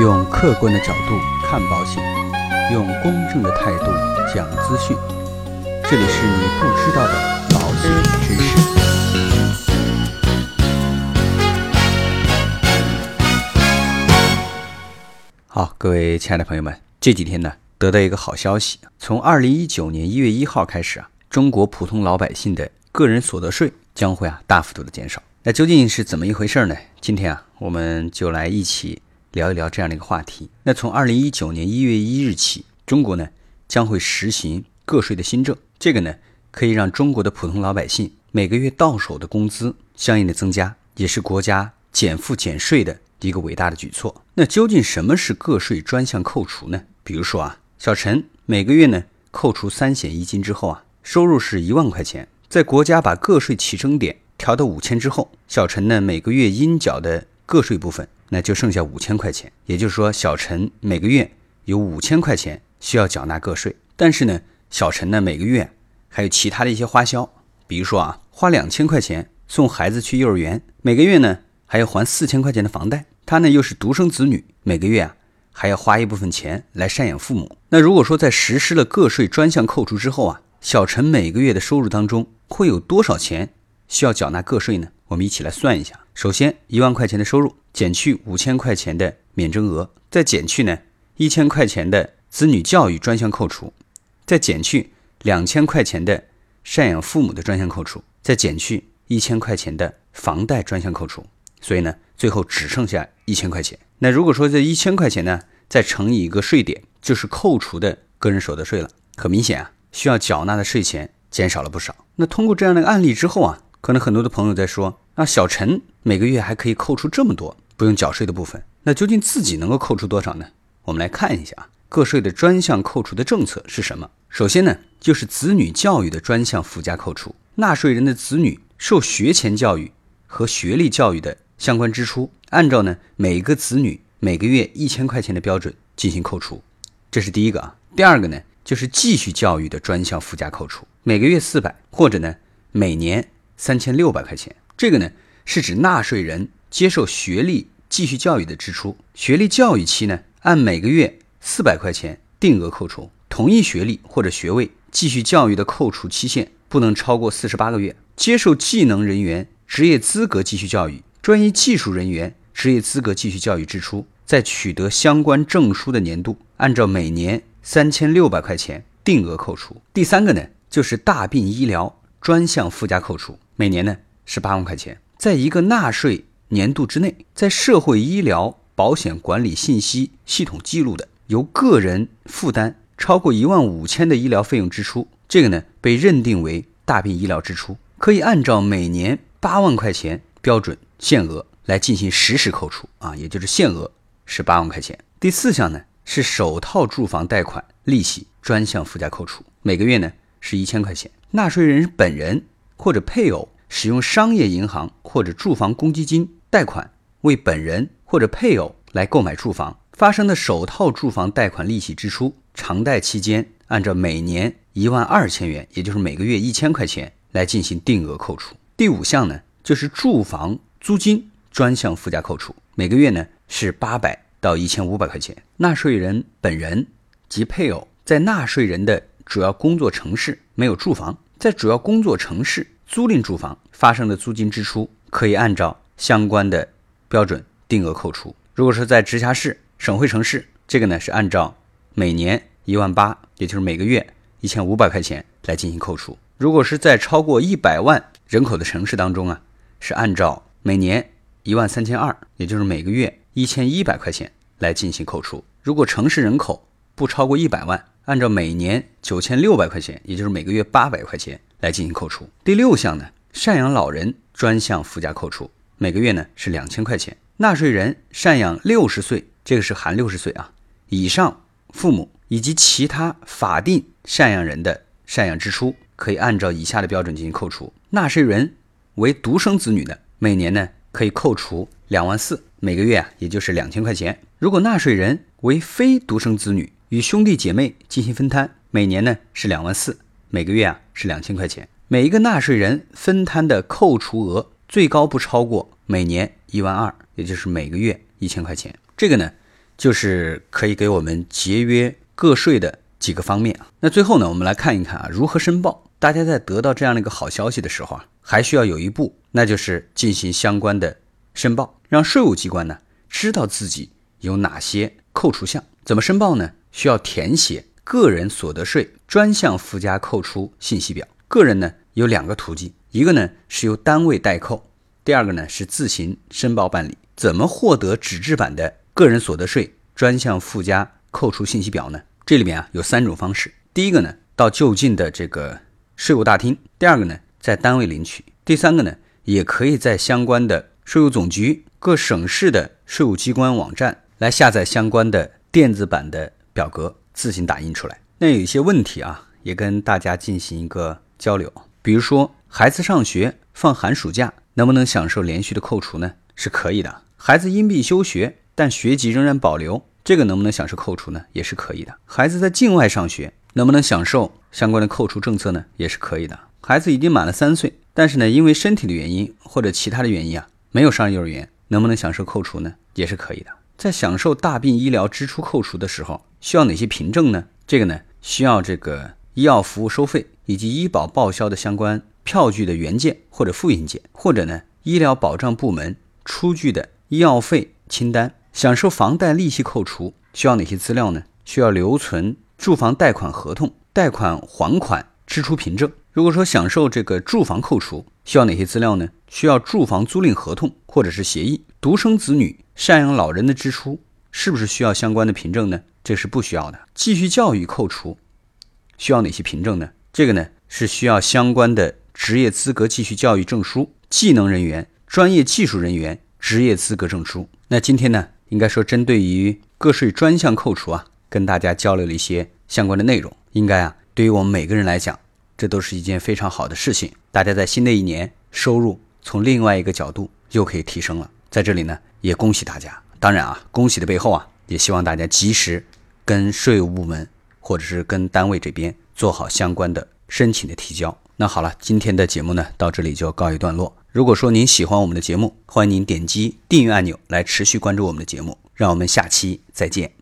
用客观的角度看保险，用公正的态度讲资讯。这里是你不知道的保险知识。好，各位亲爱的朋友们，这几天呢，得到一个好消息，从二零一九年一月一号开始啊，中国普通老百姓的个人所得税将会啊大幅度的减少。那究竟是怎么一回事呢？今天啊，我们就来一起聊一聊这样的一个话题。那从二零一九年一月一日起，中国呢将会实行个税的新政，这个呢可以让中国的普通老百姓每个月到手的工资相应的增加，也是国家减负减税的一个伟大的举措。那究竟什么是个税专项扣除呢？比如说啊，小陈每个月呢扣除三险一金之后啊，收入是一万块钱，在国家把个税起征点调到五千之后，小陈呢每个月应缴的个税部分那就剩下五千块钱，也就是说，小陈每个月有五千块钱需要缴纳个税。但是呢，小陈呢每个月还有其他的一些花销，比如说啊，花两千块钱送孩子去幼儿园，每个月呢还要还四千块钱的房贷。他呢又是独生子女，每个月啊还要花一部分钱来赡养父母。那如果说在实施了个税专项扣除之后啊，小陈每个月的收入当中会有多少钱需要缴纳个税呢？我们一起来算一下。首先，一万块钱的收入减去五千块钱的免征额，再减去呢一千块钱的子女教育专项扣除，再减去两千块钱的赡养父母的专项扣除，再减去一千块钱的房贷专项扣除。所以呢，最后只剩下一千块钱。那如果说这一千块钱呢，再乘以一个税点，就是扣除的个人所得税了。很明显啊，需要缴纳的税钱减少了不少。那通过这样的案例之后啊，可能很多的朋友在说，那小陈每个月还可以扣除这么多不用缴税的部分，那究竟自己能够扣除多少呢？我们来看一下啊，个税的专项扣除的政策是什么？首先呢，就是子女教育的专项附加扣除，纳税人的子女受学前教育和学历教育的。相关支出按照呢每个子女每个月一千块钱的标准进行扣除，这是第一个啊。第二个呢就是继续教育的专项附加扣除，每个月四百或者呢每年三千六百块钱。这个呢是指纳税人接受学历继续教育的支出，学历教育期呢按每个月四百块钱定额扣除，同一学历或者学位继续教育的扣除期限不能超过四十八个月。接受技能人员职业资格继续教育。专业技术人员职业资格继续教育支出，在取得相关证书的年度，按照每年三千六百块钱定额扣除。第三个呢，就是大病医疗专项附加扣除，每年呢是八万块钱。在一个纳税年度之内，在社会医疗保险管理信息系统记录的由个人负担超过一万五千的医疗费用支出，这个呢被认定为大病医疗支出，可以按照每年八万块钱标准。限额来进行实时扣除啊，也就是限额是八万块钱。第四项呢是首套住房贷款利息专项附加扣除，每个月呢是一千块钱。纳税人本人或者配偶使用商业银行或者住房公积金贷款为本人或者配偶来购买住房发生的首套住房贷款利息支出，偿贷期间按照每年一万二千元，也就是每个月一千块钱来进行定额扣除。第五项呢就是住房。租金专项附加扣除，每个月呢是八百到一千五百块钱。纳税人本人及配偶在纳税人的主要工作城市没有住房，在主要工作城市租赁住房发生的租金支出，可以按照相关的标准定额扣除。如果是在直辖市、省会城市，这个呢是按照每年一万八，也就是每个月一千五百块钱来进行扣除。如果是在超过一百万人口的城市当中啊，是按照每年一万三千二，也就是每个月一千一百块钱来进行扣除。如果城市人口不超过一百万，按照每年九千六百块钱，也就是每个月八百块钱来进行扣除。第六项呢，赡养老人专项附加扣除，每个月呢是两千块钱。纳税人赡养六十岁，这个是含六十岁啊以上父母以及其他法定赡养人的赡养支出，可以按照以下的标准进行扣除。纳税人为独生子女的。每年呢可以扣除两万四，每个月啊也就是两千块钱。如果纳税人为非独生子女，与兄弟姐妹进行分摊，每年呢是两万四，每个月啊是两千块钱。每一个纳税人分摊的扣除额最高不超过每年一万二，也就是每个月一千块钱。这个呢就是可以给我们节约个税的几个方面啊。那最后呢，我们来看一看啊，如何申报。大家在得到这样的一个好消息的时候啊，还需要有一步，那就是进行相关的申报，让税务机关呢知道自己有哪些扣除项。怎么申报呢？需要填写个人所得税专项附加扣除信息表。个人呢有两个途径，一个呢是由单位代扣，第二个呢是自行申报办理。怎么获得纸质版的个人所得税专项附加扣除信息表呢？这里面啊有三种方式。第一个呢，到就近的这个。税务大厅，第二个呢，在单位领取；第三个呢，也可以在相关的税务总局、各省市的税务机关网站来下载相关的电子版的表格，自行打印出来。那有一些问题啊，也跟大家进行一个交流。比如说，孩子上学放寒暑假，能不能享受连续的扣除呢？是可以的。孩子因病休学，但学籍仍然保留，这个能不能享受扣除呢？也是可以的。孩子在境外上学。能不能享受相关的扣除政策呢？也是可以的。孩子已经满了三岁，但是呢，因为身体的原因或者其他的原因啊，没有上幼儿园，能不能享受扣除呢？也是可以的。在享受大病医疗支出扣除的时候，需要哪些凭证呢？这个呢，需要这个医药服务收费以及医保报销的相关票据的原件或者复印件，或者呢，医疗保障部门出具的医药费清单。享受房贷利息扣除需要哪些资料呢？需要留存。住房贷款合同、贷款还款支出凭证。如果说享受这个住房扣除，需要哪些资料呢？需要住房租赁合同或者是协议。独生子女赡养老人的支出是不是需要相关的凭证呢？这是不需要的。继续教育扣除需要哪些凭证呢？这个呢是需要相关的职业资格继续教育证书、技能人员、专业技术人员职业资格证书。那今天呢，应该说针对于个税专项扣除啊。跟大家交流了一些相关的内容，应该啊，对于我们每个人来讲，这都是一件非常好的事情。大家在新的一年收入从另外一个角度又可以提升了，在这里呢，也恭喜大家。当然啊，恭喜的背后啊，也希望大家及时跟税务部门或者是跟单位这边做好相关的申请的提交。那好了，今天的节目呢，到这里就告一段落。如果说您喜欢我们的节目，欢迎您点击订阅按钮来持续关注我们的节目。让我们下期再见。